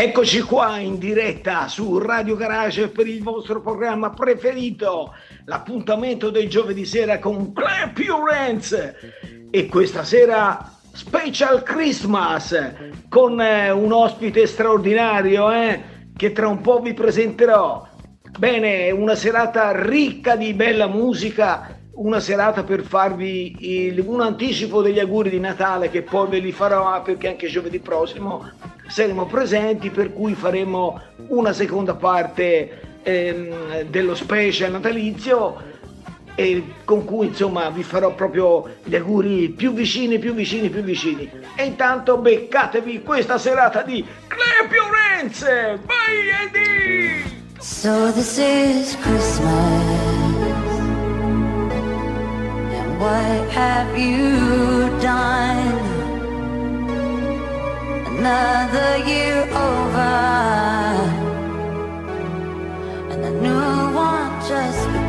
Eccoci qua in diretta su Radio Garage per il vostro programma preferito, l'appuntamento del giovedì sera con Clap Your Hands e questa sera Special Christmas con eh, un ospite straordinario eh, che tra un po' vi presenterò. Bene, una serata ricca di bella musica, una serata per farvi il, un anticipo degli auguri di Natale che poi ve li farò perché anche giovedì prossimo saremo presenti, per cui faremo una seconda parte ehm, dello special natalizio con cui insomma vi farò proprio gli auguri più vicini, più vicini, più vicini. E intanto beccatevi questa serata di Your Hands! Vai Eddie! So this is Christmas what have you done? another year over and a new one just begun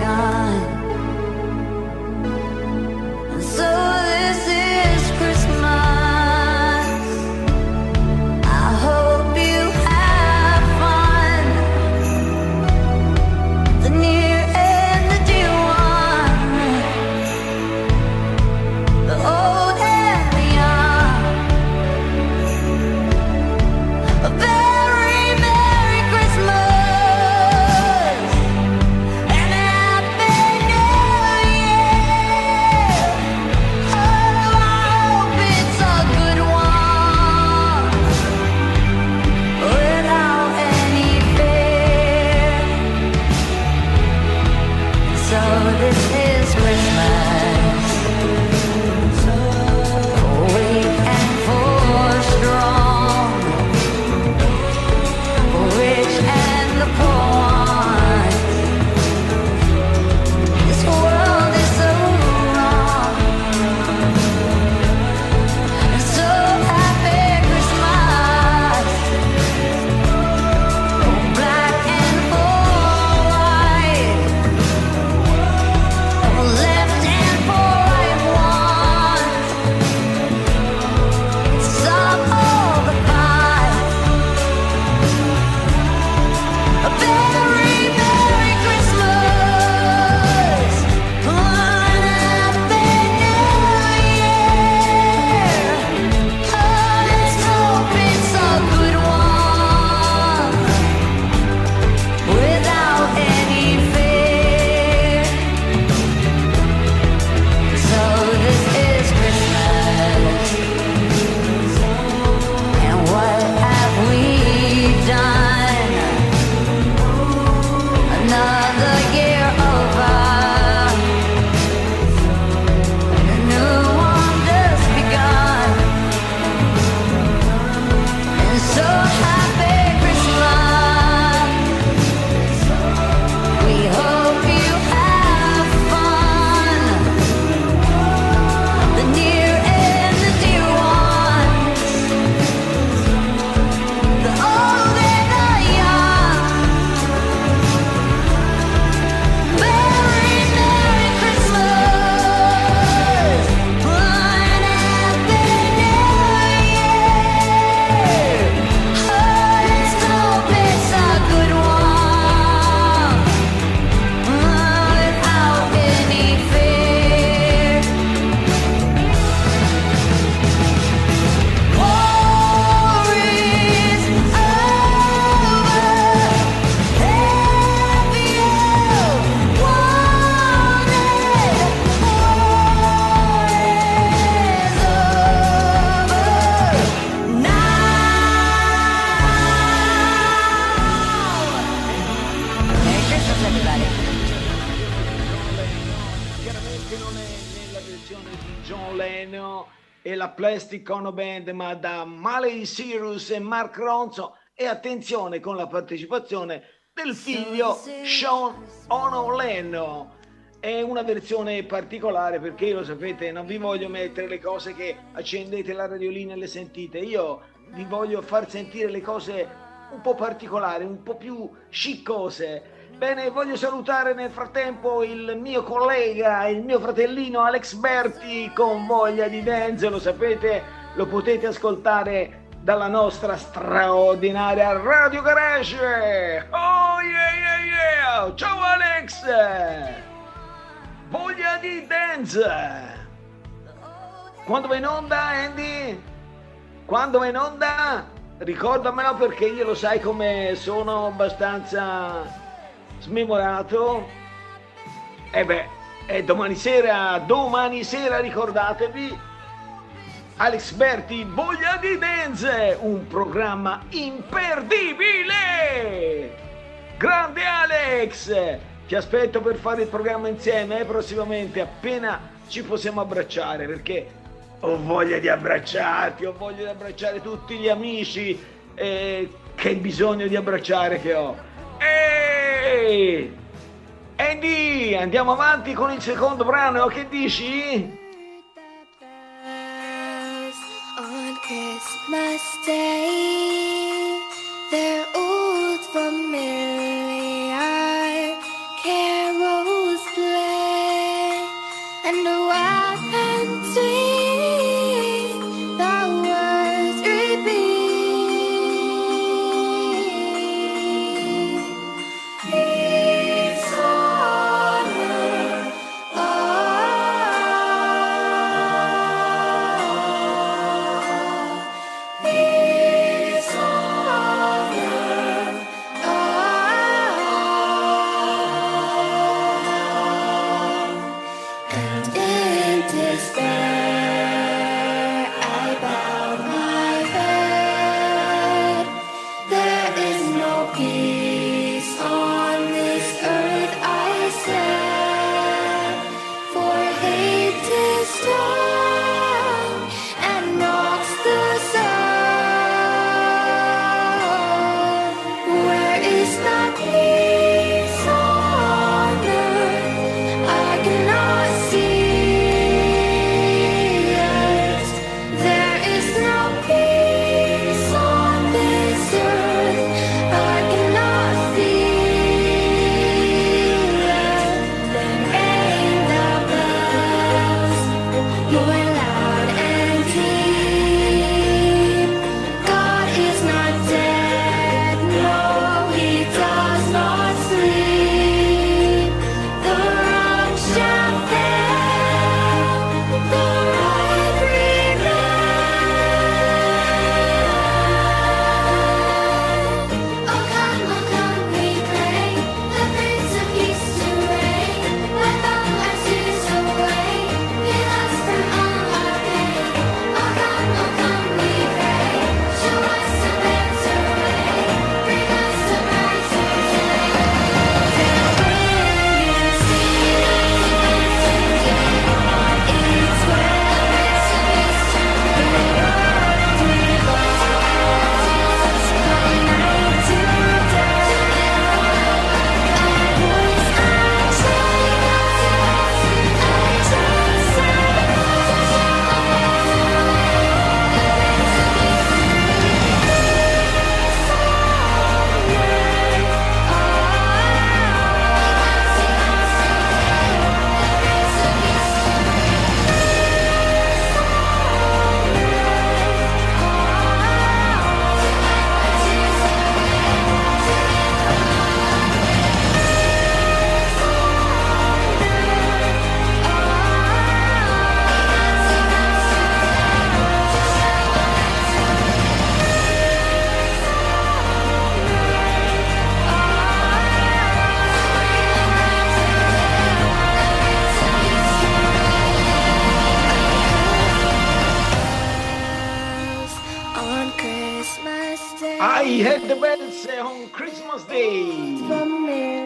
Plastic Ono Band, ma da Miley Cyrus e Mark Ronson. E attenzione con la partecipazione del figlio Sean Ono Lennon. È una versione particolare perché lo sapete, non vi voglio mettere le cose che accendete la radiolina e le sentite. Io vi voglio far sentire le cose un po' particolari, un po' più sciccose. Bene, voglio salutare nel frattempo il mio collega, il mio fratellino Alex Berti con voglia di dance, lo sapete, lo potete ascoltare dalla nostra straordinaria Radio Garage. Oh yeah yeah yeah! Ciao Alex! Voglia di dance! Quando va in onda Andy? Quando va in onda? Ricordamelo perché io lo sai come sono abbastanza smemorato. E beh, e domani sera, domani sera ricordatevi, Alex Berti, Voglia di Dance, un programma imperdibile! Grande Alex! Ti aspetto per fare il programma insieme eh, prossimamente, appena ci possiamo abbracciare, perché ho voglia di abbracciarti, ho voglia di abbracciare tutti gli amici, eh, che bisogno di abbracciare che ho. Ehi! Andy, andiamo avanti con il secondo brano, che dici? Christmas Day, their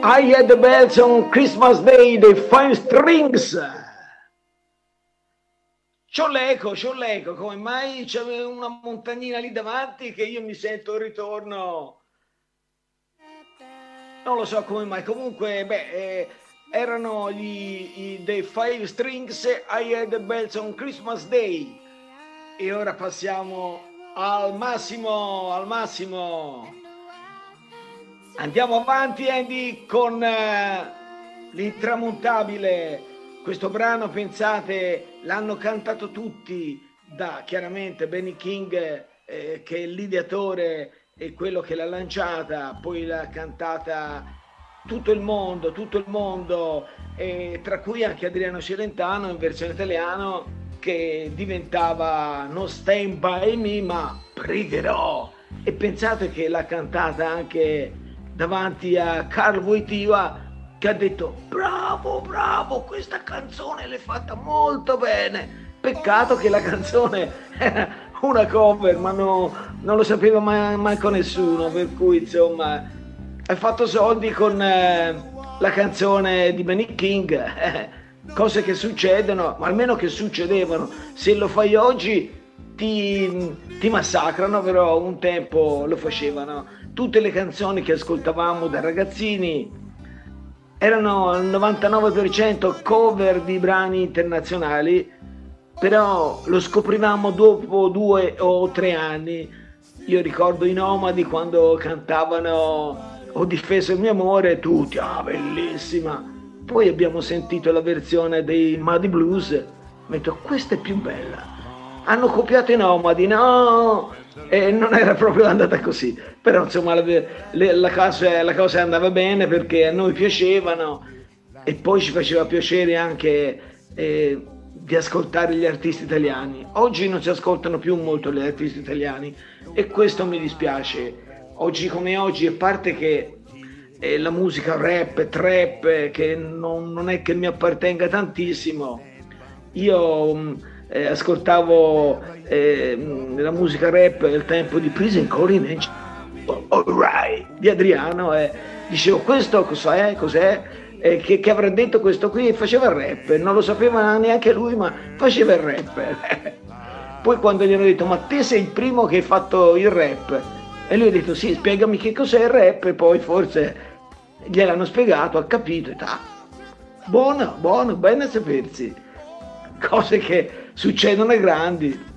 I had the bells on Christmas Day, the Five Strings. C'ho l'eco, c'ho l'eco, come mai c'è una montagnina lì davanti che io mi sento il ritorno? Non lo so come mai, comunque, beh, eh, erano gli, i, dei Five Strings I Had the Bells on Christmas Day. E ora passiamo al massimo, al massimo. Andiamo avanti Andy con eh, l'intramontabile. Questo brano, pensate, l'hanno cantato tutti, da chiaramente Benny King eh, che è l'ideatore e quello che l'ha lanciata, poi l'ha cantata tutto il mondo, tutto il mondo, e tra cui anche Adriano Celentano in versione italiano che diventava non stand by me ma pregherò e pensate che l'ha cantata anche davanti a Carl Wojtyła che ha detto bravo bravo questa canzone l'hai fatta molto bene. Peccato che la canzone era una cover ma no- non lo sapeva mai, manco nessuno per cui insomma hai fatto soldi con eh, la canzone di Benny King eh, cose che succedono ma almeno che succedevano. Se lo fai oggi ti, ti massacrano però un tempo lo facevano tutte le canzoni che ascoltavamo da ragazzini erano al 99% cover di brani internazionali, però lo scoprivamo dopo due o tre anni. Io ricordo i Nomadi quando cantavano Ho difeso il mio amore, tutti, ah bellissima. Poi abbiamo sentito la versione dei Muddy Blues, ho detto questa è più bella. Hanno copiato i Nomadi, no! E non era proprio andata così, però insomma la, le- la cosa, la cosa andava bene perché a noi piacevano e poi ci faceva piacere anche eh, di ascoltare gli artisti italiani. Oggi non si ascoltano più molto gli artisti italiani e questo mi dispiace. Oggi come oggi, a parte che eh, la musica rap, trap, eh, che non, non è che mi appartenga tantissimo, io mh, eh, ascoltavo eh, mh, la musica rap al tempo di Prison Calling Alright di Adriano e dicevo questo cos'è, cos'è, Eh, che, che avrà detto questo qui, faceva il rap, non lo sapeva neanche lui ma faceva il rap. Poi quando gli hanno detto ma te sei il primo che hai fatto il rap? E lui ha detto sì spiegami che cos'è il rap e poi forse gliel'hanno spiegato, ha capito e ah, buono, buono, bene sapersi. Cose che succedono ai grandi.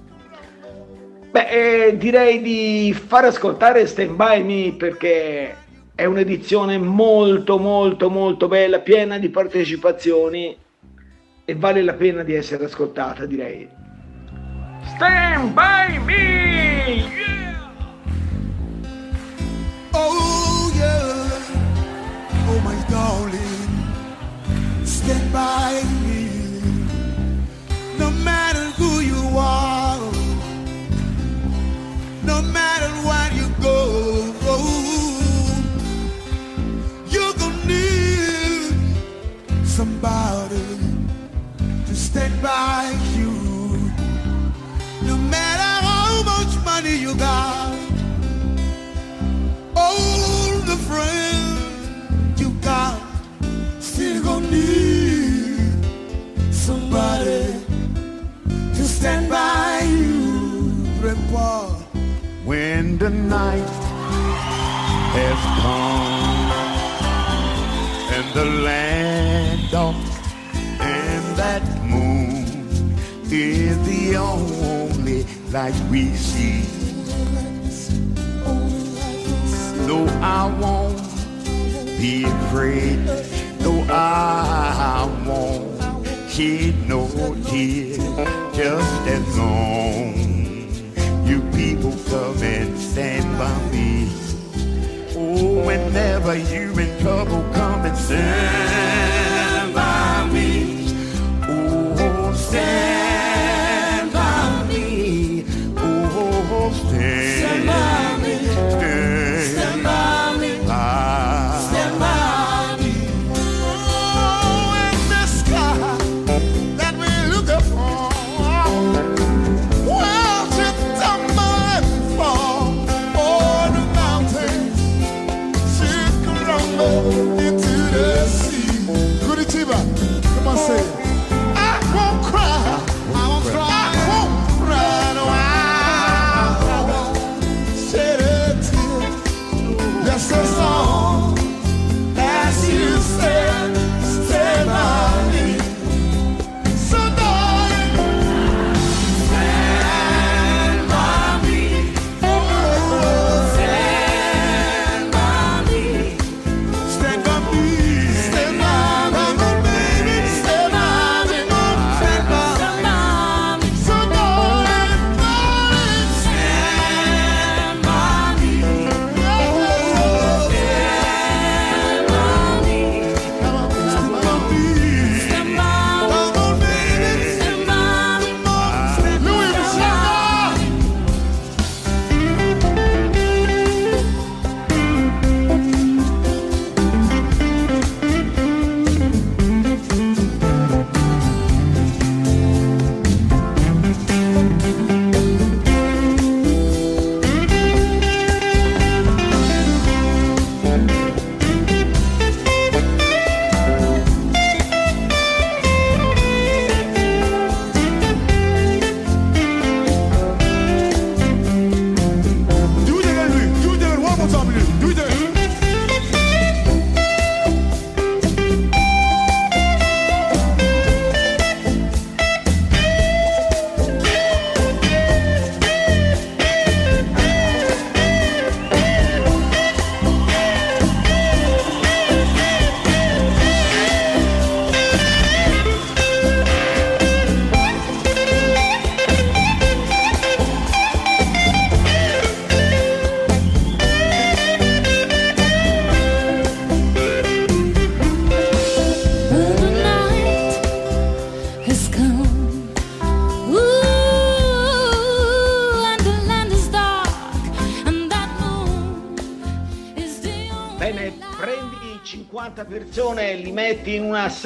Beh, eh, direi di far ascoltare Stand By Me perché è un'edizione molto molto molto bella, piena di partecipazioni e vale la pena di essere ascoltata, direi. Stand By Me! Yeah! Oh yeah, oh my darling, stand by me. No matter who you are, no matter where you go, you're gonna need somebody when the night has come and the land of and that moon is the only light we see. Though I won't be afraid, though I won't shed no tears, just as long people come and stand by me. Oh, whenever you're in trouble, come and stand by me. Oh, stand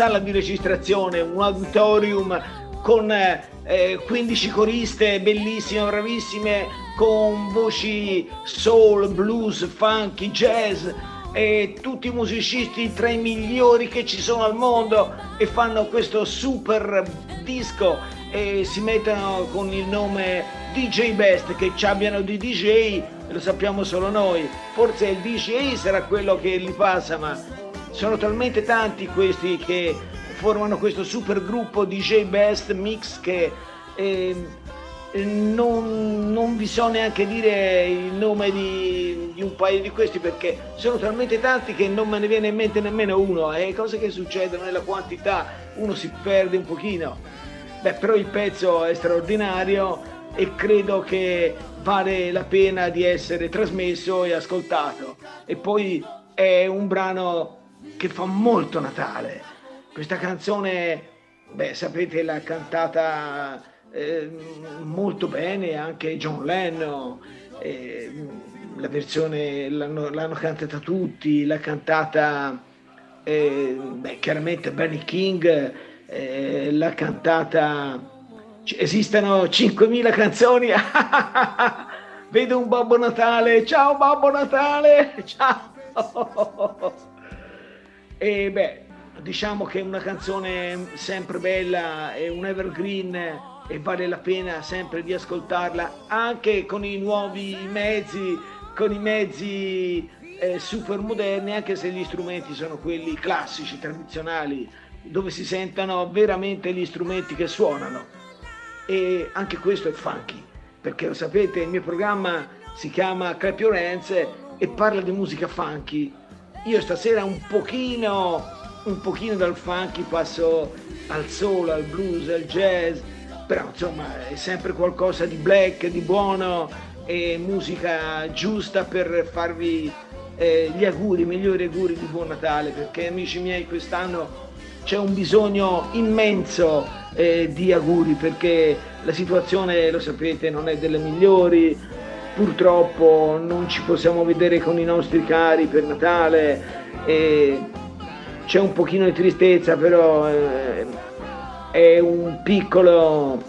sala di registrazione, un auditorium con eh, 15 coriste bellissime, bravissime, con voci soul, blues, funky, jazz e tutti i musicisti tra i migliori che ci sono al mondo e fanno questo super disco e si mettono con il nome DJ Best che ci abbiano di DJ lo sappiamo solo noi. Forse il DJ sarà quello che li passa ma sono talmente tanti questi che formano questo super gruppo DJ Best Mix che eh, non, non vi so neanche dire il nome di, di un paio di questi perché sono talmente tanti che non me ne viene in mente nemmeno uno e cose che succedono nella quantità uno si perde un pochino. Beh però il pezzo è straordinario e credo che vale la pena di essere trasmesso e ascoltato. E poi è un brano che fa molto Natale. Questa canzone beh sapete l'ha cantata eh, molto bene anche John Lennon, eh, la versione l'hanno, l'hanno cantata tutti, l'ha cantata eh, beh, chiaramente Benny King, eh, l'ha cantata, esistono 5.000 canzoni, vedo un Babbo Natale, ciao Babbo Natale, ciao! E beh, diciamo che è una canzone sempre bella, è un evergreen e vale la pena sempre di ascoltarla anche con i nuovi mezzi, con i mezzi eh, super moderni, anche se gli strumenti sono quelli classici, tradizionali, dove si sentono veramente gli strumenti che suonano. E anche questo è funky, perché lo sapete, il mio programma si chiama Clap Your Hands e parla di musica funky. Io stasera un pochino, un pochino dal funky passo al soul, al blues, al jazz, però insomma è sempre qualcosa di black, di buono e musica giusta per farvi eh, gli auguri, i migliori auguri di buon Natale, perché amici miei quest'anno c'è un bisogno immenso eh, di auguri, perché la situazione, lo sapete, non è delle migliori, purtroppo non ci possiamo vedere con i nostri cari per Natale, e c'è un pochino di tristezza, però... eh, è un piccolo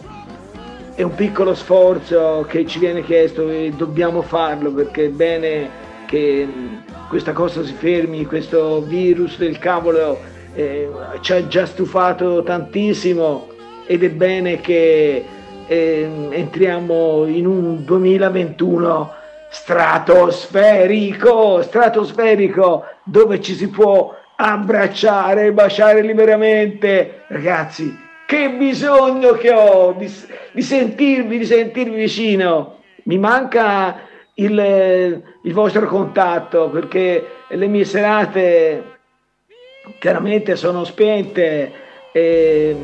è un piccolo sforzo che ci viene chiesto e dobbiamo farlo perché è bene che questa cosa si fermi, questo virus del cavolo eh, ci ha già stufato tantissimo ed è bene che eh, entriamo in un 2021 stratosferico, stratosferico dove ci si può abbracciare baciare liberamente. Ragazzi, che bisogno che ho di, di sentirvi, di sentirvi vicino. Mi manca il, il vostro contatto perché le mie serate chiaramente sono spente e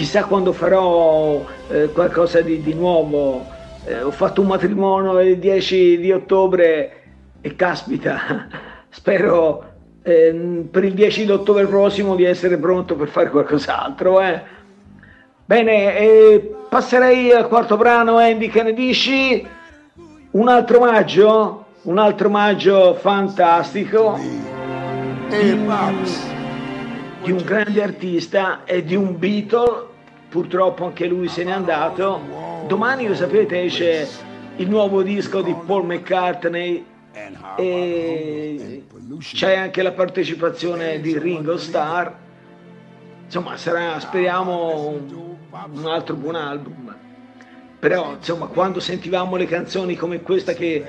chissà quando farò eh, qualcosa di, di nuovo. Eh, ho fatto un matrimonio il 10 di ottobre e caspita, spero eh, per il 10 di ottobre prossimo di essere pronto per fare qualcos'altro. Eh. Bene, passerei al quarto brano, Andy, che ne dici? Un altro omaggio? Un altro omaggio fantastico Hey, di un grande artista e di un Beatle, purtroppo anche lui se n'è andato. Domani, lo sapete, esce il nuovo disco di Paul McCartney e c'è anche la partecipazione di Ringo Starr. Insomma, sarà, speriamo, un, altro buon album. Però, insomma, quando sentivamo le canzoni come questa che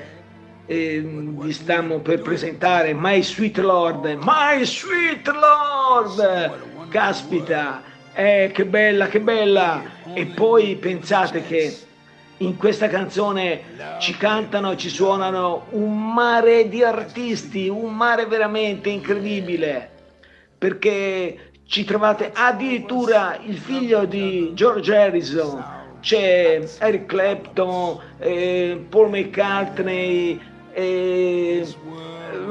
eh, vi stiamo per presentare, My Sweet Lord, My Sweet Lord, caspita, eh, che bella, che bella. E poi pensate che in questa canzone ci cantano, ci suonano un mare di artisti, un mare veramente incredibile, perché ci trovate addirittura il figlio di George Harrison, c'è Eric Clapton, eh, Paul McCartney,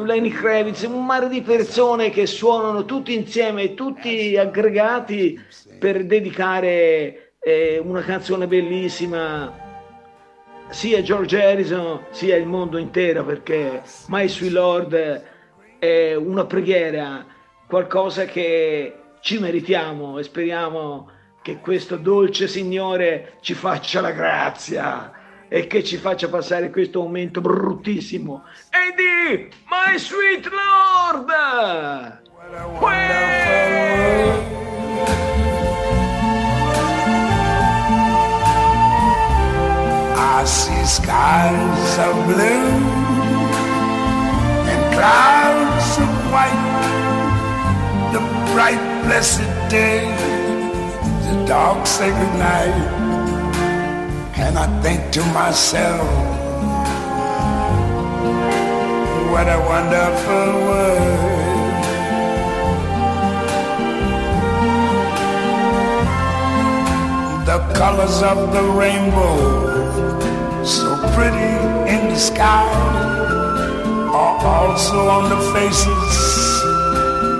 Lenny Kravitz, un mare di persone che suonano tutti insieme, tutti aggregati per dedicare eh, una canzone bellissima. Sia George Harrison sia il mondo intero perché My Sweet Lord è una preghiera qualcosa che ci meritiamo e speriamo che questo dolce Signore ci faccia la grazia e che ci faccia passare questo momento bruttissimo. E di My Sweet Lord! I see skies of blue and clouds of white. The bright, blessed day, the dark, sacred night. And I think to myself, what a wonderful world. The colors of the rainbow, so pretty in the sky, are also on the faces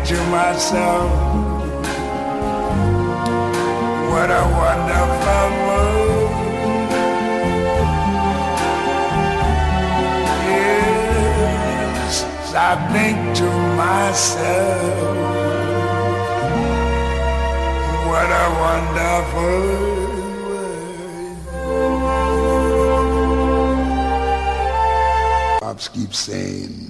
Think to myself, what a wonderful world. Yes, I think to myself, what a wonderful world. Pops keeps saying,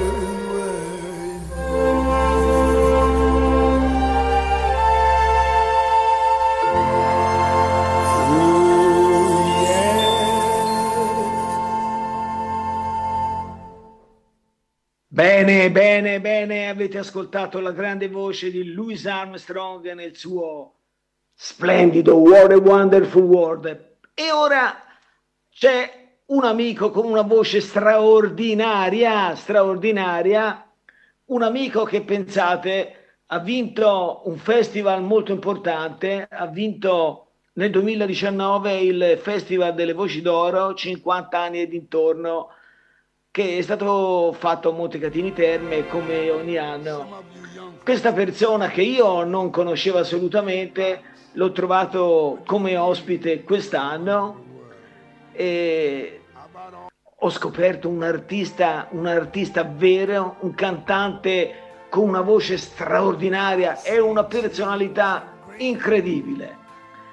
Bene, bene, bene, avete ascoltato la grande voce di Louis Armstrong nel suo splendido What a Wonderful World. E ora c'è un amico con una voce straordinaria, straordinaria, un amico che pensate ha vinto un festival molto importante, ha vinto nel 2019 il Festival delle Voci d'Oro, 50 anni e dintorno, che è stato fatto a Montecatini Terme come ogni anno. Questa persona che io non conoscevo assolutamente, l'ho trovato come ospite quest'anno e ho scoperto un artista, un artista vero, un cantante con una voce straordinaria e una personalità incredibile.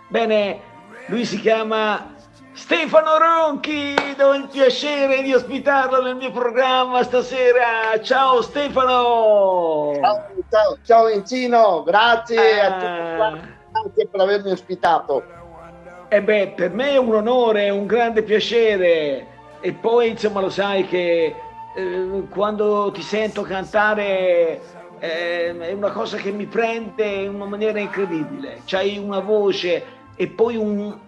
Bene, lui si chiama Stefano Ronchi, do il piacere di ospitarlo nel mio programma stasera. Ciao Stefano! Ciao, ciao, ciao Encino, grazie a Ah. tutti grazie per avermi ospitato. E beh, per me è un onore, un grande piacere. E poi, insomma, lo sai che eh, quando ti sento cantare eh, è una cosa che mi prende in una maniera incredibile. C'hai una voce e poi un,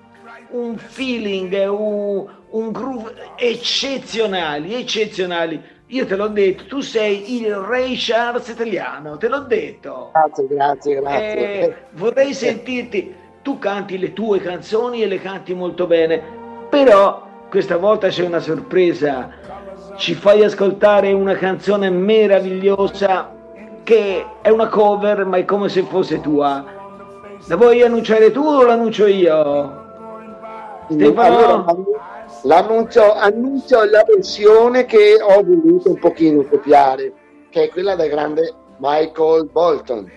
un feeling, un, un groove eccezionali, eccezionali. Io te l'ho detto, tu sei il Ray Charles italiano, te l'ho detto. Grazie, grazie, grazie. Eh, vorrei sentirti, tu canti le tue canzoni e le canti molto bene, però questa volta c'è una sorpresa, ci fai ascoltare una canzone meravigliosa che è una cover ma è come se fosse tua. La vuoi annunciare tu o l'annuncio io? Stefano? Allora, l'annuncio, annuncio la versione che ho voluto un pochino copiare, che è quella del grande Michael Bolton.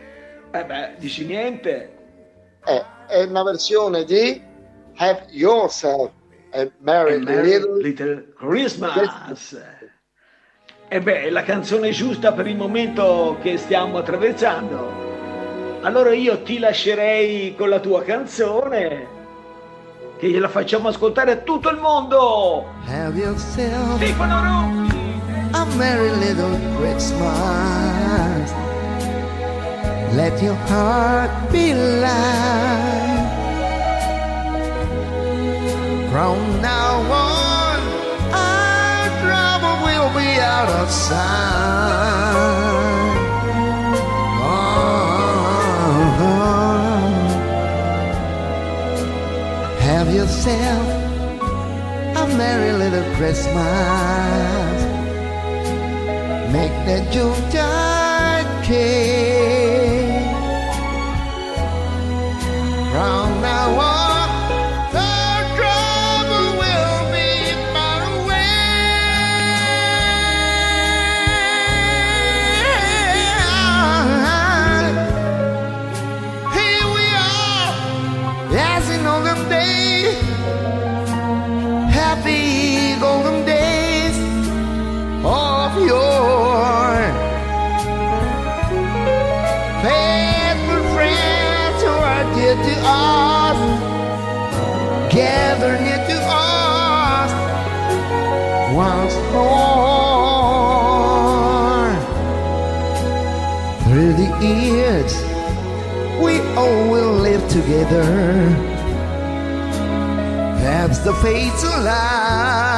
Eh beh, dici niente? È, è una versione di Have Yourself a Merry, Little Little Christmas. E beh, è la canzone giusta per il momento che stiamo attraversando. Allora io ti lascerei con la tua canzone, che gliela facciamo ascoltare a tutto il mondo. Have yourself Stefano Ronchi. a merry little Christmas. Let your heart be light. From now on, our trouble will be out of sight. Yourself a merry little Christmas. Make the Yuletide cake. Together. That's the fates allow.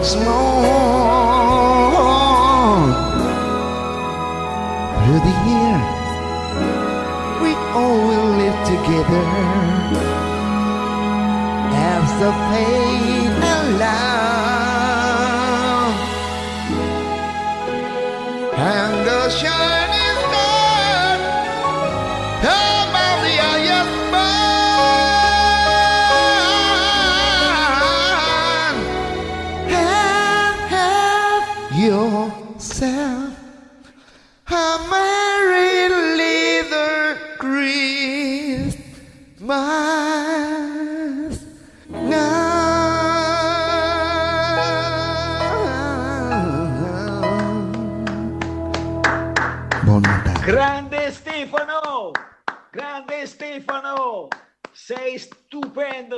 Once more. Through the years, we all will live together as the fate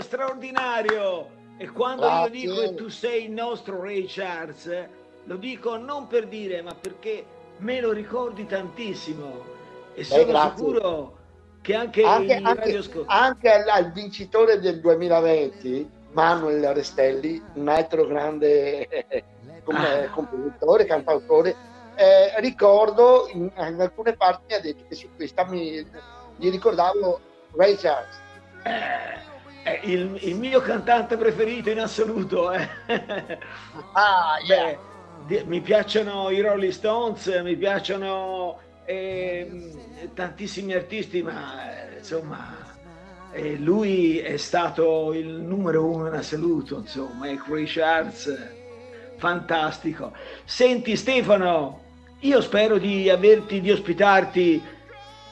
straordinario. E quando io Grazie. dico che tu sei il nostro Ray Charles, lo dico non per dire, ma perché me lo ricordi tantissimo. E sono grazie. sicuro che anche, anche, anche- anche al, al vincitore del 200020, Manuel Restelli, un altro grande eh, Ah. compositore, cantautore, eh, ricordo in, in alcune parti mi ha detto che su questa mi, gli ricordavo Ray Charles. Eh, è il, il mio cantante preferito in assoluto. eh. Ah, yeah. Beh, mi piacciono i Rolling Stones, mi piacciono ehm, tantissimi artisti, ma eh, insomma, eh, lui è stato il numero uno in assoluto, insomma, è eh, fantastico. Senti Stefano, io spero di averti, di ospitarti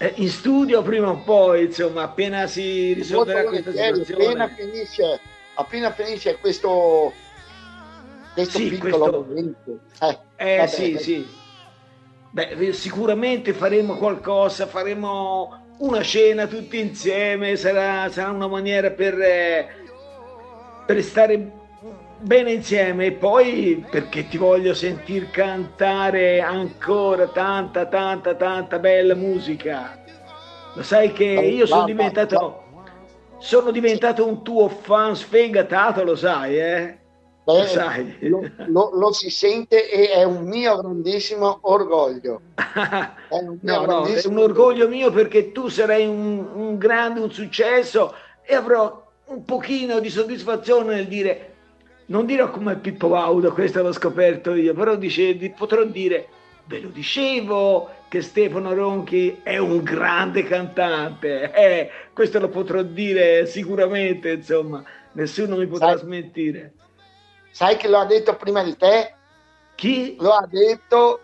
eh, in studio prima o poi, insomma, appena si risolverà questa situazione. appena finisce, appena finisce questo, questo Sì, piccolo questo- momento. Eh, Eh sì, sì. Beh, sicuramente faremo qualcosa, faremo una cena tutti insieme, sarà, sarà una maniera per, eh, per stare bene insieme e poi perché ti voglio sentir cantare ancora tanta, tanta, tanta bella musica. Lo sai che io sono diventato, sono diventato un tuo fan sfegatato, lo sai, eh? Lo sai. lo, lo- lo si sente e è un mio grandissimo orgoglio. È un No, no, è un orgoglio mio perché tu sarai un, un grande, un successo e avrò un pochino di soddisfazione nel dire, non dirò come Pippo Baudo, questo l'ho scoperto io, però dice, di- potrò dire, ve lo dicevo che Stefano Ronchi è un grande cantante, eh, questo lo potrò dire sicuramente, insomma, nessuno mi potrà Sai- smentire. Sai che lo ha detto prima di te? Chi? Lo ha detto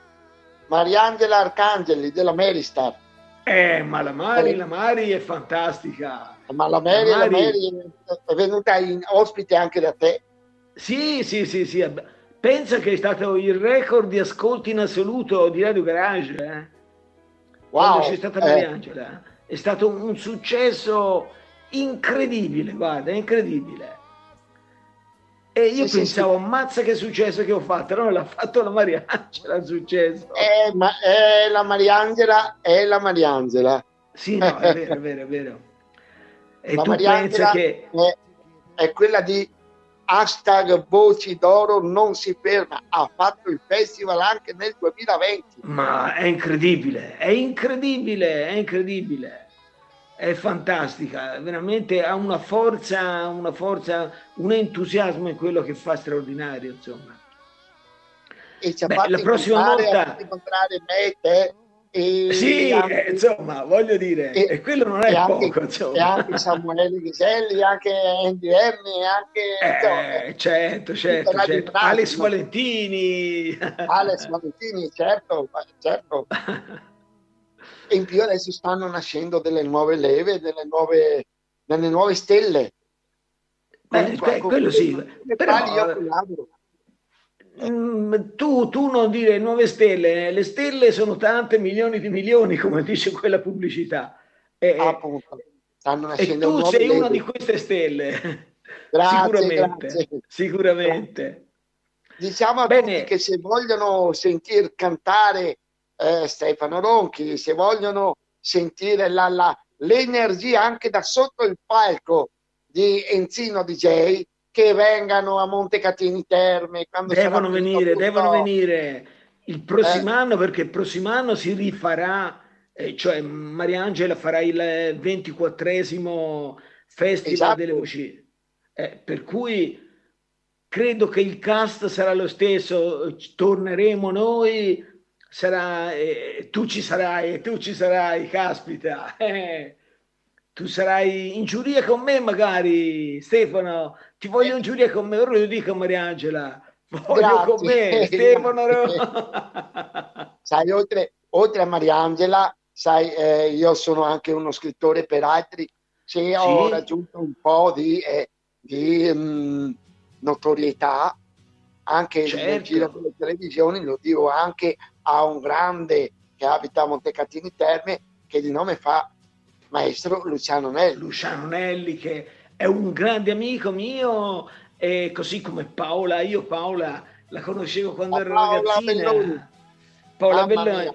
Mariangela Arcangeli della Meristar. Eh, ma la Mari, la Mari è fantastica. Ma la Mary, la Mari- Mary è venuta in ospite anche da te. Sì, sì, sì, sì. Pensa che è stato il record di ascolti in assoluto di Radio Garage. Eh? Quando Wow. c'è stata eh, Mariangela. È stato un, successo incredibile, guarda, incredibile. E io Sì, sì, pensavo, mazza che successo che ho fatto, no, l'ha fatto la Mariangela il successo. eh, ma è la Mariangela, è la Mariangela. Sì, no, è vero, è vero, è vero. E la tu Mariangela pensa che... è, è quella di hashtag Voci d'Oro non si ferma. Ha fatto il festival anche nel 2020. Ma è incredibile, è incredibile, è incredibile. È fantastica, veramente ha una forza, una forza, un entusiasmo in quello che fa straordinario, insomma. E ci ha Beh, fatto la prossima volta- incontrare me, te e Sì, anche- eh, insomma, voglio dire, e- e quello non è e anche, poco, e insomma. anche Samuele Ghiselli, anche Andy Erni, anche insomma, Eh, certo, certo, certo. Alex? Valentini. Alex Valentini, certo, certo. E in più adesso stanno nascendo delle nuove leve, delle nuove, delle nuove stelle. Beh, que- quello sì, però- io collaboro. Mm, tu, tu non dire nuove stelle, le stelle sono tante milioni di milioni, come dice quella pubblicità. E, appunto, stanno e nascendo tu nuove sei una di queste stelle. Grazie, sicuramente, grazie. sicuramente. Diciamo a Bene. tutti che se vogliono sentir cantare eh, Stefano Ronchi, se vogliono sentire la- la- l'energia anche da sotto il palco di Enzino DJ, che vengano a Montecatini Terme. Quando Devono venire, devono venire il prossimo Eh. anno perché il prossimo anno si rifarà, eh, cioè Mariangela farà il 24esimo Festival Esatto. delle voci. Eh, per cui credo che il cast sarà lo stesso, torneremo noi, sarà, eh, tu ci sarai, tu ci sarai, caspita. eh. tu sarai in giuria con me magari, Stefano, ti voglio in giuria con me, ora lo dico a Mariangela, voglio con me, Grazie. Stefano. Grazie. Sai, oltre, oltre a Mariangela, sai, eh, io sono anche uno scrittore per altri, se ho Sì. raggiunto un po' di, eh, di, mm, notorietà anche nel Certo. giro delle televisioni, lo dico anche a un grande che abita a Montecatini Terme, che di nome fa maestro Luciano Nelli. Luciano Nelli che è un grande amico mio, e così come Paola, io Paola la conoscevo quando ero Paola ragazzina. Belloni. Paola Mamma Belloni. mia.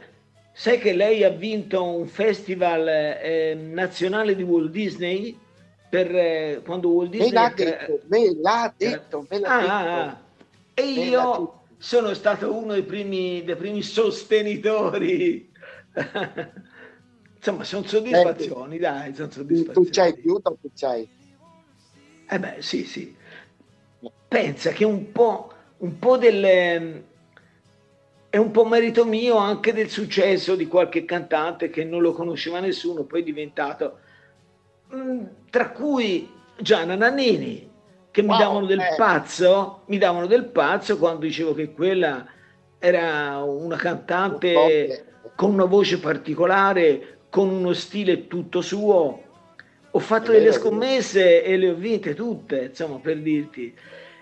Sai che lei ha vinto un festival eh, nazionale di Walt Disney per eh, quando Walt Me Disney l'ha ha cre- detto, me l'ha detto, me l'ha Ah, detto. ah, ah. e Me l'ha io sono stato uno dei primi, dei primi sostenitori. Insomma, sono soddisfazioni, dai, sono soddisfazioni. Tu c'hai più, dopo c'hai. Eh beh, sì, sì. Pensa che un po', un po' del... È un po' merito mio anche del successo di qualche cantante che non lo conosceva nessuno, poi è diventato... Mm, Tra cui Gianna Nannini, che mi Wow, davano del eh. pazzo, mi davano del pazzo quando dicevo che quella era una cantante con una voce particolare, con uno stile tutto suo. Ho fatto delle scommesse e le ho vinte tutte, insomma, per dirti.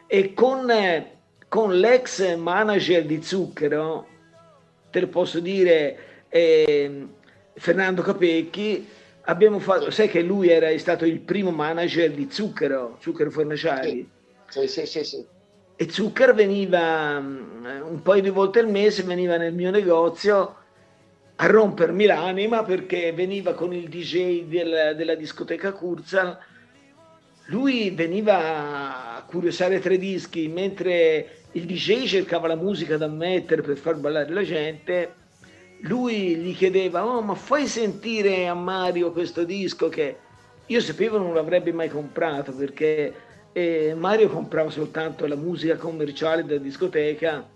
E con, eh, con l'ex manager di Zucchero, te lo posso dire, ehm, Fernando Capecchi, abbiamo fatto, sai che lui era stato il primo manager di Zucchero, Zucchero Fornaciari. Sì, sì, sì, sì. E Zucker veniva mm, un paio di volte al mese, veniva nel mio negozio a rompermi l'anima perché veniva con il DJ del- della discoteca Kurzal. Lui veniva a curiosare tre dischi mentre il DJ cercava la musica da mettere per far ballare la gente. Lui gli chiedeva: Oh, ma fai sentire a Mario questo disco che io sapevo non l'avrebbe mai comprato perché eh, Mario comprava soltanto la musica commerciale da discoteca.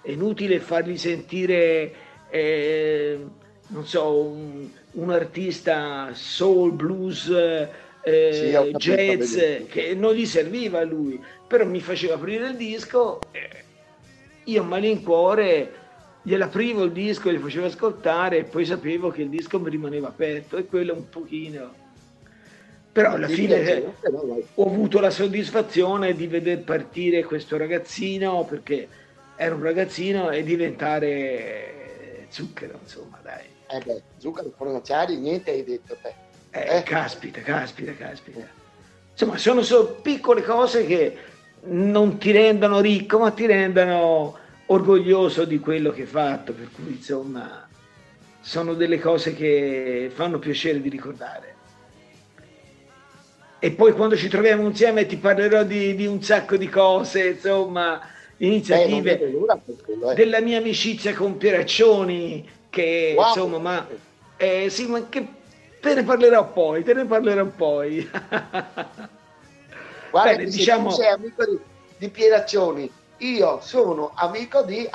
È inutile fargli sentire, eh, non so, un, un artista soul, blues, eh, Sì, jazz, che non gli serviva a lui, però mi faceva aprire il disco. e io a malincuore gliel'aprivo il disco, gli facevo ascoltare e poi sapevo che il disco mi rimaneva aperto e quello un pochino. Però alla fine ho avuto la soddisfazione di veder partire questo ragazzino perché era un ragazzino e diventare zucchero, insomma, dai. Eh beh, zucchero fornaciari, niente hai detto te. Eh, Eh. Caspita, caspita, caspita. Insomma, sono solo piccole cose che non ti rendono ricco, ma ti rendono orgoglioso di quello che hai fatto, per cui insomma sono delle cose che fanno piacere di ricordare. E poi quando ci troviamo insieme ti parlerò di, di un sacco di cose, insomma, iniziative per quello, eh. della mia amicizia con Pieraccioni, che Wow. insomma, ma eh, sì, ma che te ne parlerò poi, te ne parlerò poi. Guarda Bene, diciamo- sei amico di, di Pieraccioni, io sono amico di,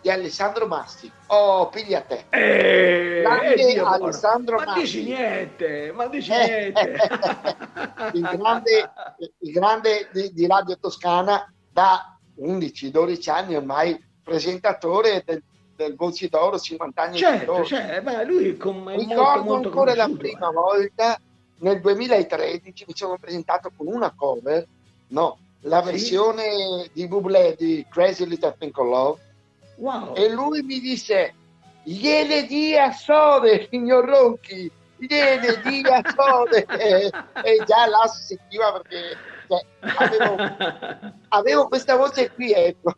di Alessandro Masti. Oh, piglia te. Eh, eh. Alessandro ma Masi. dici niente, ma dici Eh, niente. il grande, il grande di, di Radio Toscana da 11-12 anni ormai presentatore del, del Voci d'Oro 50 anni certo, cioè, beh, lui com- è molto, Ricordo molto ancora la conosciuto, prima eh. volta nel 2013 mi sono presentato con una cover, no, la Sì? versione di Bublé di Crazy Little Called Love Wow. e lui mi disse gliele dia sode signor Ronchi gliele dia sode e, e già là si sentiva perché cioè, avevo, avevo questa voce qui ecco.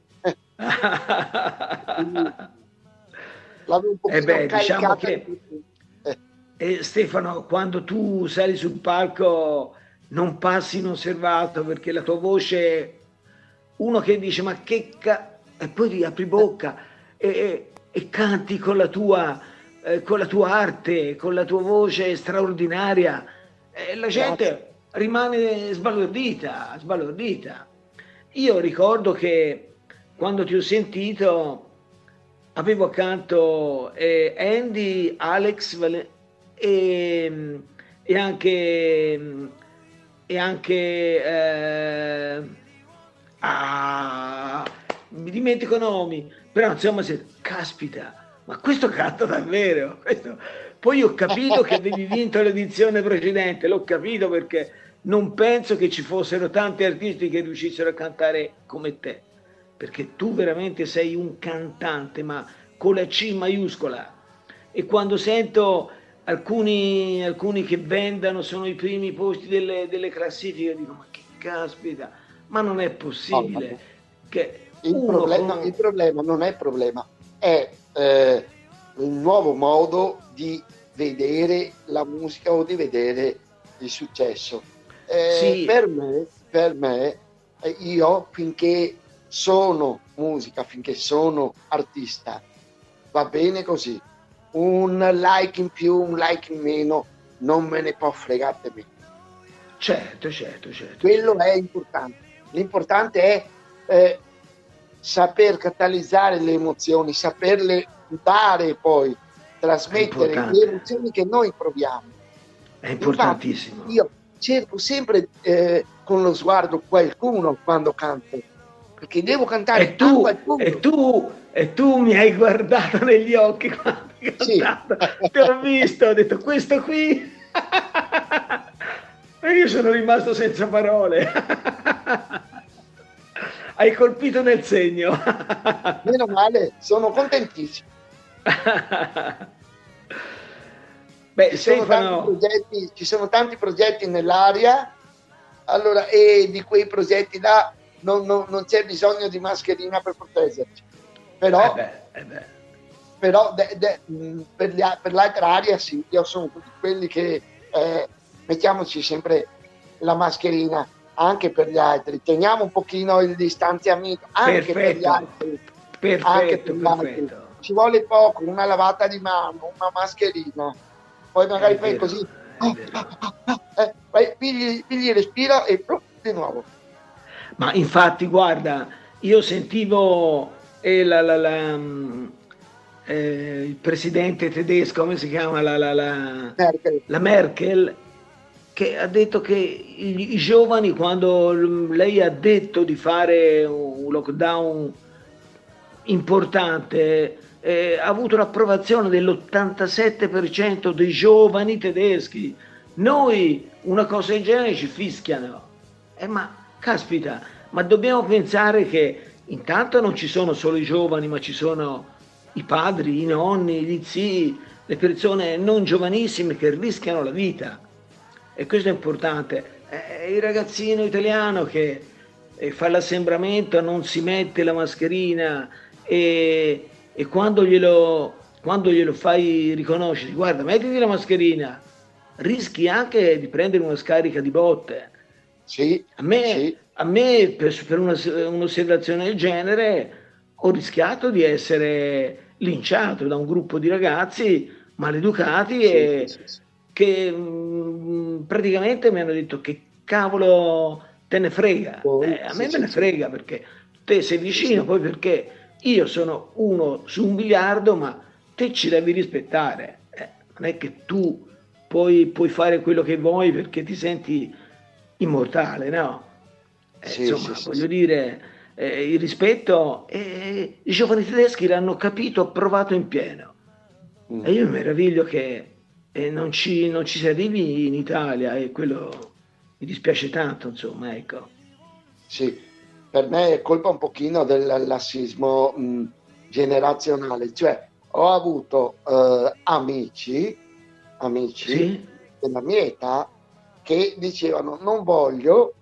L'avevo un Eh beh, diciamo che- eh, Stefano, quando tu sali sul palco non passi inosservato perché la tua voce, uno che dice ma che ca... e poi riapri bocca e, e- e canti con la, tua, eh, con la tua arte, con la tua voce straordinaria. E la gente rimane sbalordita, sbalordita. Io ricordo che quando ti ho sentito avevo accanto eh, Andy, Alex Vale- e, e anche, e anche eh, ah, mi dimentico nomi, però insomma, se, caspita, ma questo canta davvero. questo- Poi ho capito che avevi vinto l'edizione precedente, l'ho capito perché non penso che ci fossero tanti artisti che riuscissero a cantare come te, perché tu veramente sei un cantante, ma con la C maiuscola. E quando sento alcuni, alcuni che vendano sono i primi posti delle, delle classifiche, dico ma che caspita, ma non è possibile No, che Il, problema, con- il problema non è problema, è eh, il nuovo modo di vedere la musica o di vedere il successo. Eh, Sì. Per me, per me eh, io finché sono musica, finché sono artista, va bene così. Un like in più, un like in meno, non me ne può fregare di me. Certo, certo, certo. Quello è importante. L'importante è eh, saper catalizzare le emozioni, saperle dare poi, trasmettere le emozioni che noi proviamo. È importantissimo. Infatti, io cerco sempre eh, con lo sguardo qualcuno quando canto, perché devo cantare E tu, e, tu, e tu mi hai guardato negli occhi quando hai Sì. cantato. Ti ho visto, ho detto questo qui. E io sono rimasto senza parole. Hai colpito nel segno. Meno male, sono contentissimo. Beh, Ci sono, tanti Stefano, progetti, ci sono tanti progetti nell'aria, allora, e di quei progetti là non, non- non c'è bisogno di mascherina per proteggerci. Però, eh beh, eh beh. però de- de- mh, per, gli per l'altra aria sì, io sono quelli che eh, mettiamoci sempre la mascherina anche per gli altri, teniamo un pochino il distanziamento anche per gli Perfetto. altri. perfetto, per gli altri. perfetto. Ci vuole poco, una lavata di mano, una mascherina, poi magari fai così, è vero. eh, vai, pigli, pigli il respiro e prup, di nuovo. Ma infatti, guarda, io sentivo eh, la- la- la, mm, eh, il presidente tedesco, come si chiama? La, la- la- Merkel. la Merkel, che ha detto che i, giovani, quando lei ha detto di fare un lockdown importante, eh, ha avuto l'approvazione dell'87% dei giovani tedeschi. Noi una cosa del genere ci fischiano. Eh, ma caspita, ma dobbiamo pensare che intanto non ci sono solo i giovani, ma ci sono i padri, i nonni, gli zii, le persone non giovanissime che rischiano la vita. E questo è importante. Eh, il ragazzino italiano che eh, fa l'assembramento non si mette la mascherina e, e quando, glielo, quando glielo fai riconoscere, guarda, mettiti la mascherina, rischi anche di prendere una scarica di botte. Sì, A me, sì. a me, per, per una- un'osservazione del genere ho rischiato di essere linciato da un gruppo di ragazzi maleducati e Sì, sì. che mm, praticamente mi hanno detto che cavolo te ne frega. Oh, Eh, a me me ne frega perché te sei vicino, poi perché io sono uno su un miliardo, ma te ci devi rispettare. Eh, non è che tu puoi, puoi fare quello che vuoi perché ti senti immortale, no? Eh, Sì, insomma, sì, voglio sì. dire, eh, il rispetto, eh, i giovani tedeschi l'hanno capito, approvato in pieno. Mm. E io mi meraviglio che eh, non, ci, non ci si arrivi in Italia e quello mi dispiace tanto, insomma, ecco. Sì, per me è colpa un pochino del lassismo mh, generazionale, cioè ho avuto eh, amici, amici Sì? della mia età che dicevano non voglio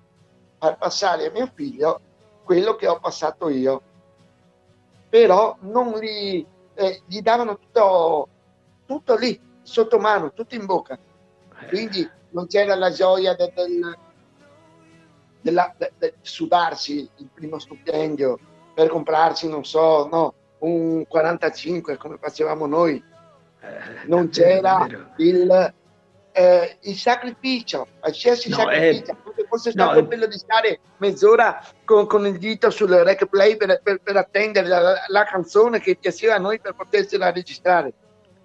far passare a mio figlio quello che ho passato io, però non gli, eh, gli davano tutto, tutto lì, sotto mano, tutto in bocca. Quindi non c'era la gioia del, del- della- de- de- sudarsi il primo stipendio per comprarsi, non so, no, un 45 come facevamo noi, Eh, non c'era il, eh, il sacrificio, qualsiasi No, sacrificio, eh, fosse no, stato eh. quello di stare mezz'ora con, con il dito sul rec play per, per- per attendere la, la canzone che piaceva a noi per potersela registrare.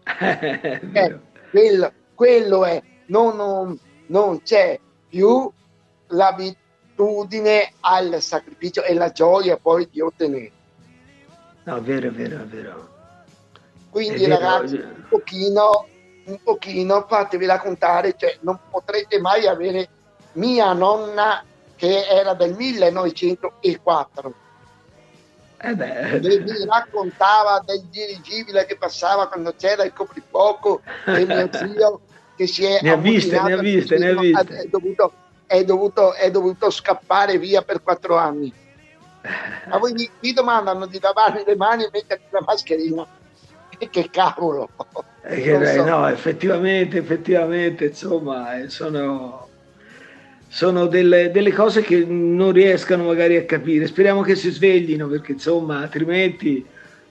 Eh, quello, quello è, non, non- non c'è più l'abitudine al sacrificio e la gioia poi di ottenere. No, vero, vero, vero. Quindi vero, ragazzi, vero. un pochino, un pochino fatevi raccontare, cioè non potrete mai avere mia nonna che era del 1904. Eh beh. Mi raccontava del dirigibile che passava quando c'era il coprifuoco e mio zio che si è ne ha viste, ne ha viste, ne ha viste è dovuto, è dovuto scappare via per quattro anni. Ma voi mi, mi domandano di lavarmi le mani e mettermi la mascherina. Che cavolo! Che, so. No, effettivamente, effettivamente, insomma, eh, sono, sono delle, delle, cose che non riescano magari a capire. Speriamo che si sveglino perché insomma altrimenti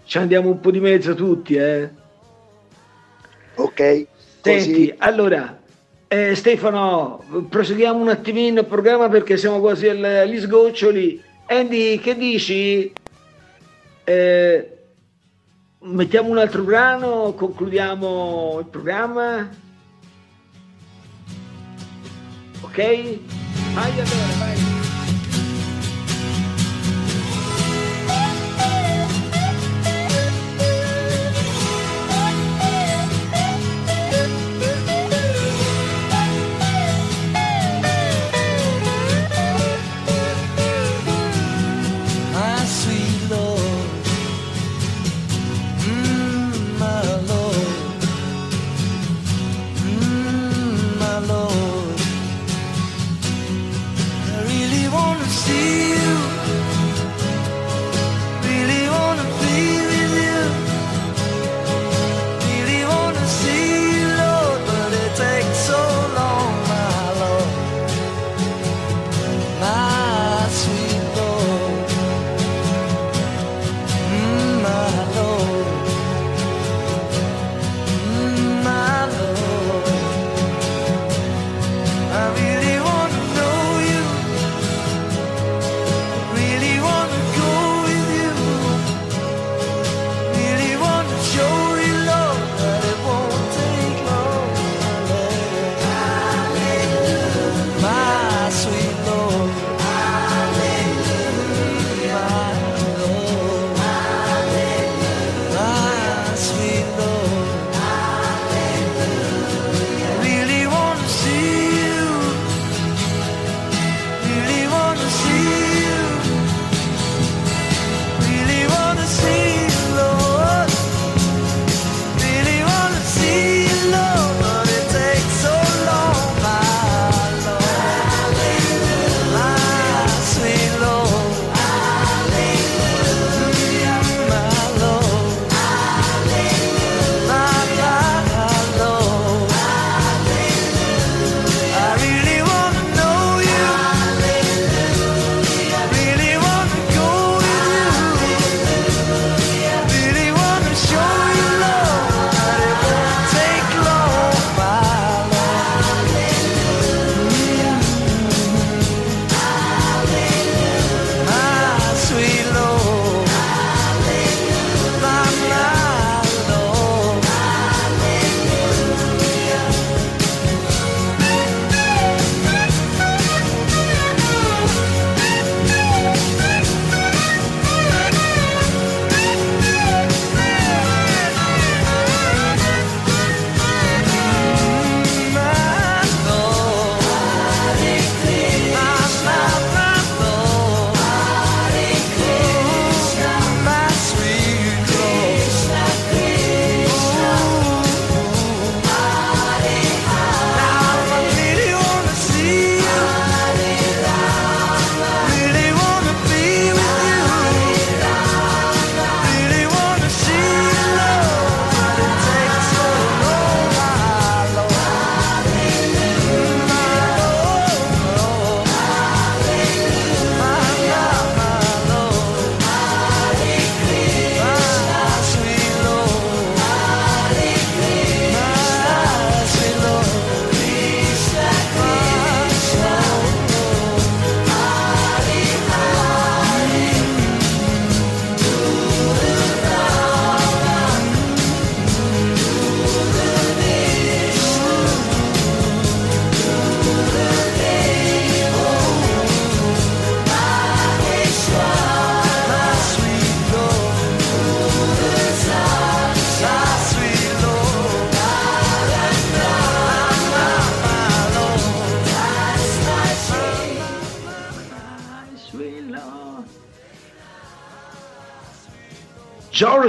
ci andiamo un po' di mezzo tutti. Eh. Ok. Senti, così. allora eh, Stefano, proseguiamo un attimino il programma perché siamo quasi agli sgoccioli. Andy, che dici? Eh, mettiamo un altro brano, concludiamo il programma. Ok? Vai allora, vai.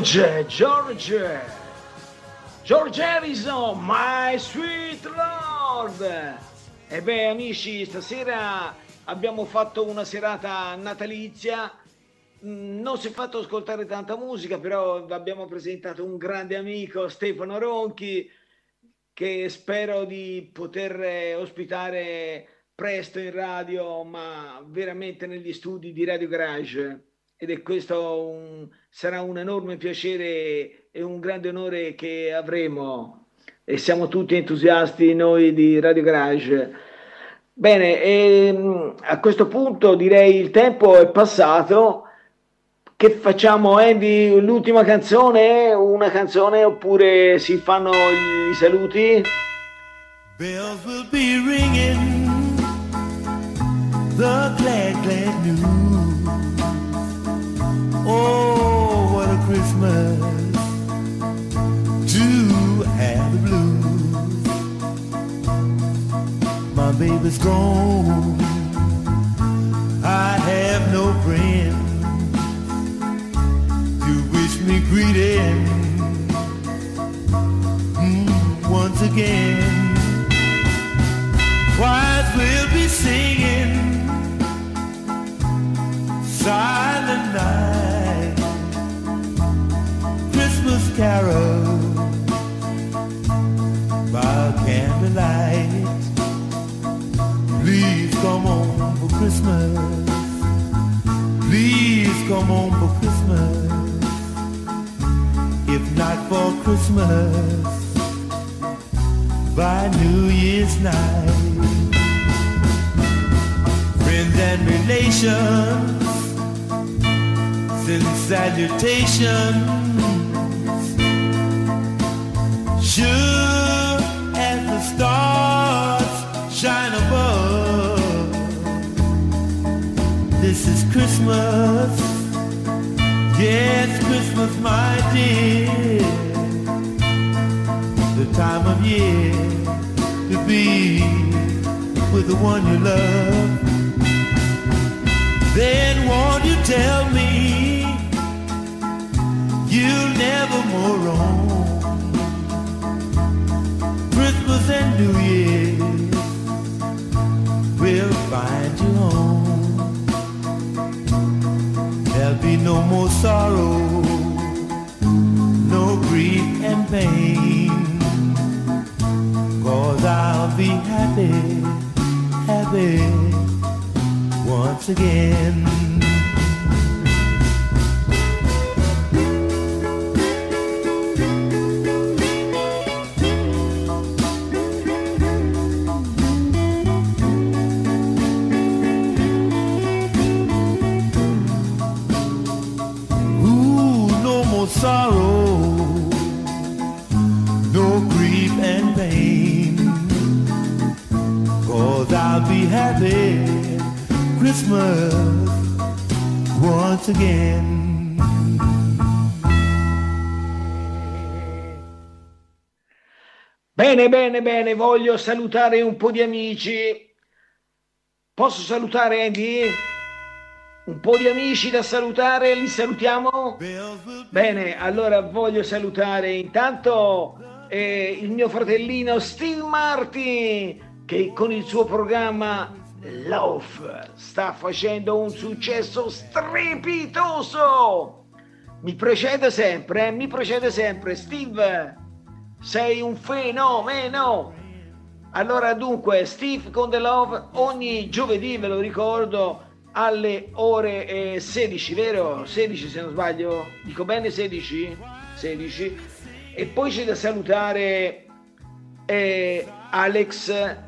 George, George, George Harrison, my sweet lord. E beh, amici, stasera abbiamo fatto una serata natalizia. Mm, Non si è fatto ascoltare tanta musica, però abbiamo presentato un grande amico, Stefano Ronchi, che spero di poter ospitare presto in radio, ma veramente negli studi di Radio Garage. Ed è questo un- sarà un enorme piacere e un grande onore che avremo. E siamo tutti entusiasti noi di Radio Garage. Bene, ehm, a questo punto direi il tempo è passato. Che facciamo, Andy? L'ultima canzone? Una canzone oppure si fanno i saluti? Bells will be ringing the glad, glad news. Oh, what a Christmas to have the blues. My baby's gone. I have no friend to wish me greeting mm, once again. Choirs will be singing Silent Night carol by candlelight Please come home for Christmas Please come home for Christmas If not for Christmas by New Year's night. Friends and relations send salutations. Sure as the stars shine above. This is Christmas. Yes, Christmas, my dear the time of year to be with the one you love. Then won't you tell me you'll never more roam? New Year will find you home. There'll be no more sorrow, no grief and pain. Cause I'll be happy, happy once again. Christmas once again. Bene, bene, bene, voglio salutare un po' di amici. Posso salutare Andy? Un po' di amici da salutare, li salutiamo? Bene, allora voglio salutare intanto eh, il mio fratellino Steve Martin che con il suo programma Love sta facendo un successo strepitoso. Mi precede sempre, eh, mi precede sempre. Steve, sei un fenomeno. Allora dunque, Steve con The Love ogni giovedì, ve lo ricordo, alle ore eh, 16, vero? 16 se non sbaglio, dico bene 16? 16. E poi c'è da salutare eh, Alex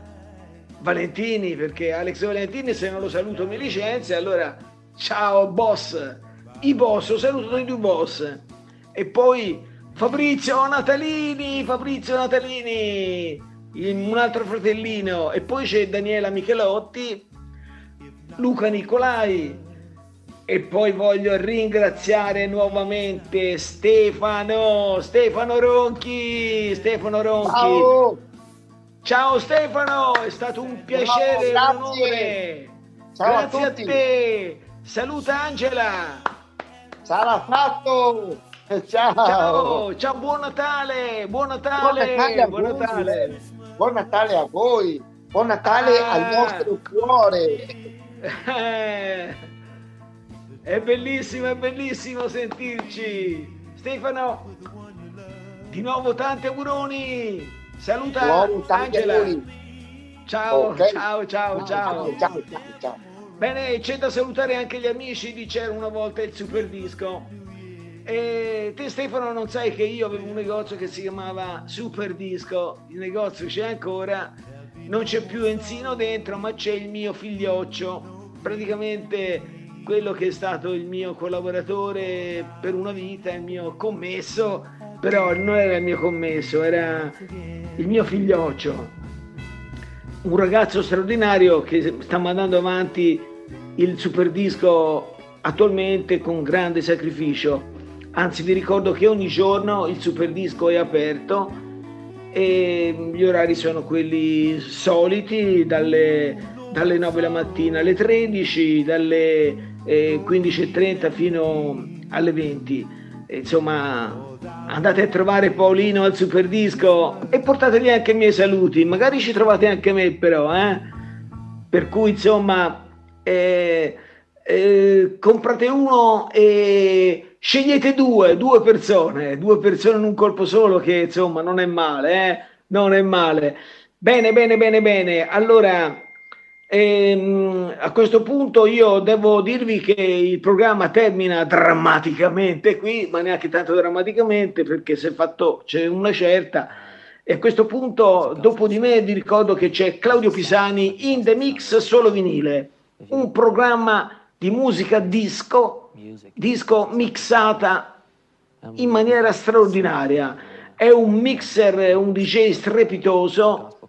Valentini, perché Alex Valentini se non lo saluto mi licenzia, allora ciao boss, i boss, lo saluto i boss. E poi Fabrizio Natalini, Fabrizio Natalini, un altro fratellino. E poi c'è Daniela Michelotti, Luca Nicolai. E poi voglio ringraziare nuovamente Stefano, Stefano Ronchi, Stefano Ronchi. Ciao, Ciao Stefano, è stato un piacere, un grazie. onore. Ciao a Grazie a, tutti. te. Saluta Angela. sarà fatto. Ciao. Ciao, ciao, buon Natale, buon Natale, Buon Natale a buon voi. Natale. Buon Natale a voi. Buon Natale Ah. al nostro cuore. Eh, È bellissimo, è bellissimo sentirci. Stefano, di nuovo tanti auguroni. Saluta tanti Angela. Ciao, Ok. ciao, ciao, ciao. Ciao, ciao, ciao. Bene, c'è da salutare anche gli amici di C'era una volta il Super Disco. E te Stefano non sai che io avevo un negozio che si chiamava Super Disco, il negozio c'è ancora, non c'è più Enzino dentro, ma c'è il mio figlioccio, praticamente quello che è stato il mio collaboratore per una vita, il mio commesso, però non era il mio commesso, era il mio figlioccio un ragazzo straordinario che sta mandando avanti il super disco attualmente con grande sacrificio. Anzi, vi ricordo che ogni giorno il super disco è aperto e gli orari sono quelli soliti, dalle, dalle 9 la mattina alle 13, dalle eh, 15.30 fino alle 20. E, Insomma, andate a trovare Paolino al super disco e portategli anche i miei saluti. Magari ci trovate anche me, però, eh? Per cui, insomma, eh, eh, comprate uno e scegliete due, due persone, due persone in un colpo solo, che insomma non è male, eh? Non è male. Bene, bene, bene, bene. Allora, ehm, a questo punto io devo dirvi che il programma termina drammaticamente qui, ma neanche tanto drammaticamente, perché è fatto, c'è una certa. E a questo punto, dopo di me, vi ricordo che c'è Claudio Pisani in The Mix solo vinile, un programma di musica disco, disco mixata in maniera straordinaria. È un mixer, un DJ strepitoso.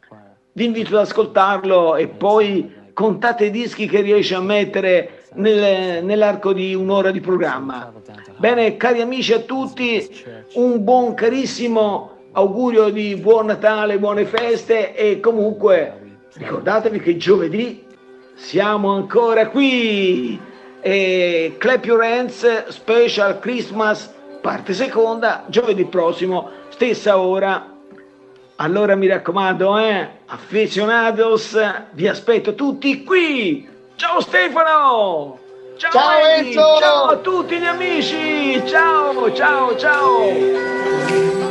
Vi invito ad ascoltarlo e poi contate i dischi che riesce a mettere nel- nell'arco di un'ora di programma. Bene, cari amici a tutti, un buon carissimo augurio di buon Natale, buone feste e comunque ricordatevi che giovedì siamo ancora qui. E Clap Your Hands Special Christmas parte seconda, giovedì prossimo, stessa ora. Allora mi raccomando, eh, aficionados, vi aspetto tutti qui. Ciao Stefano! Ciao, Ciao! Enzo! Ciao a tutti gli amici! Ciao, ciao, ciao!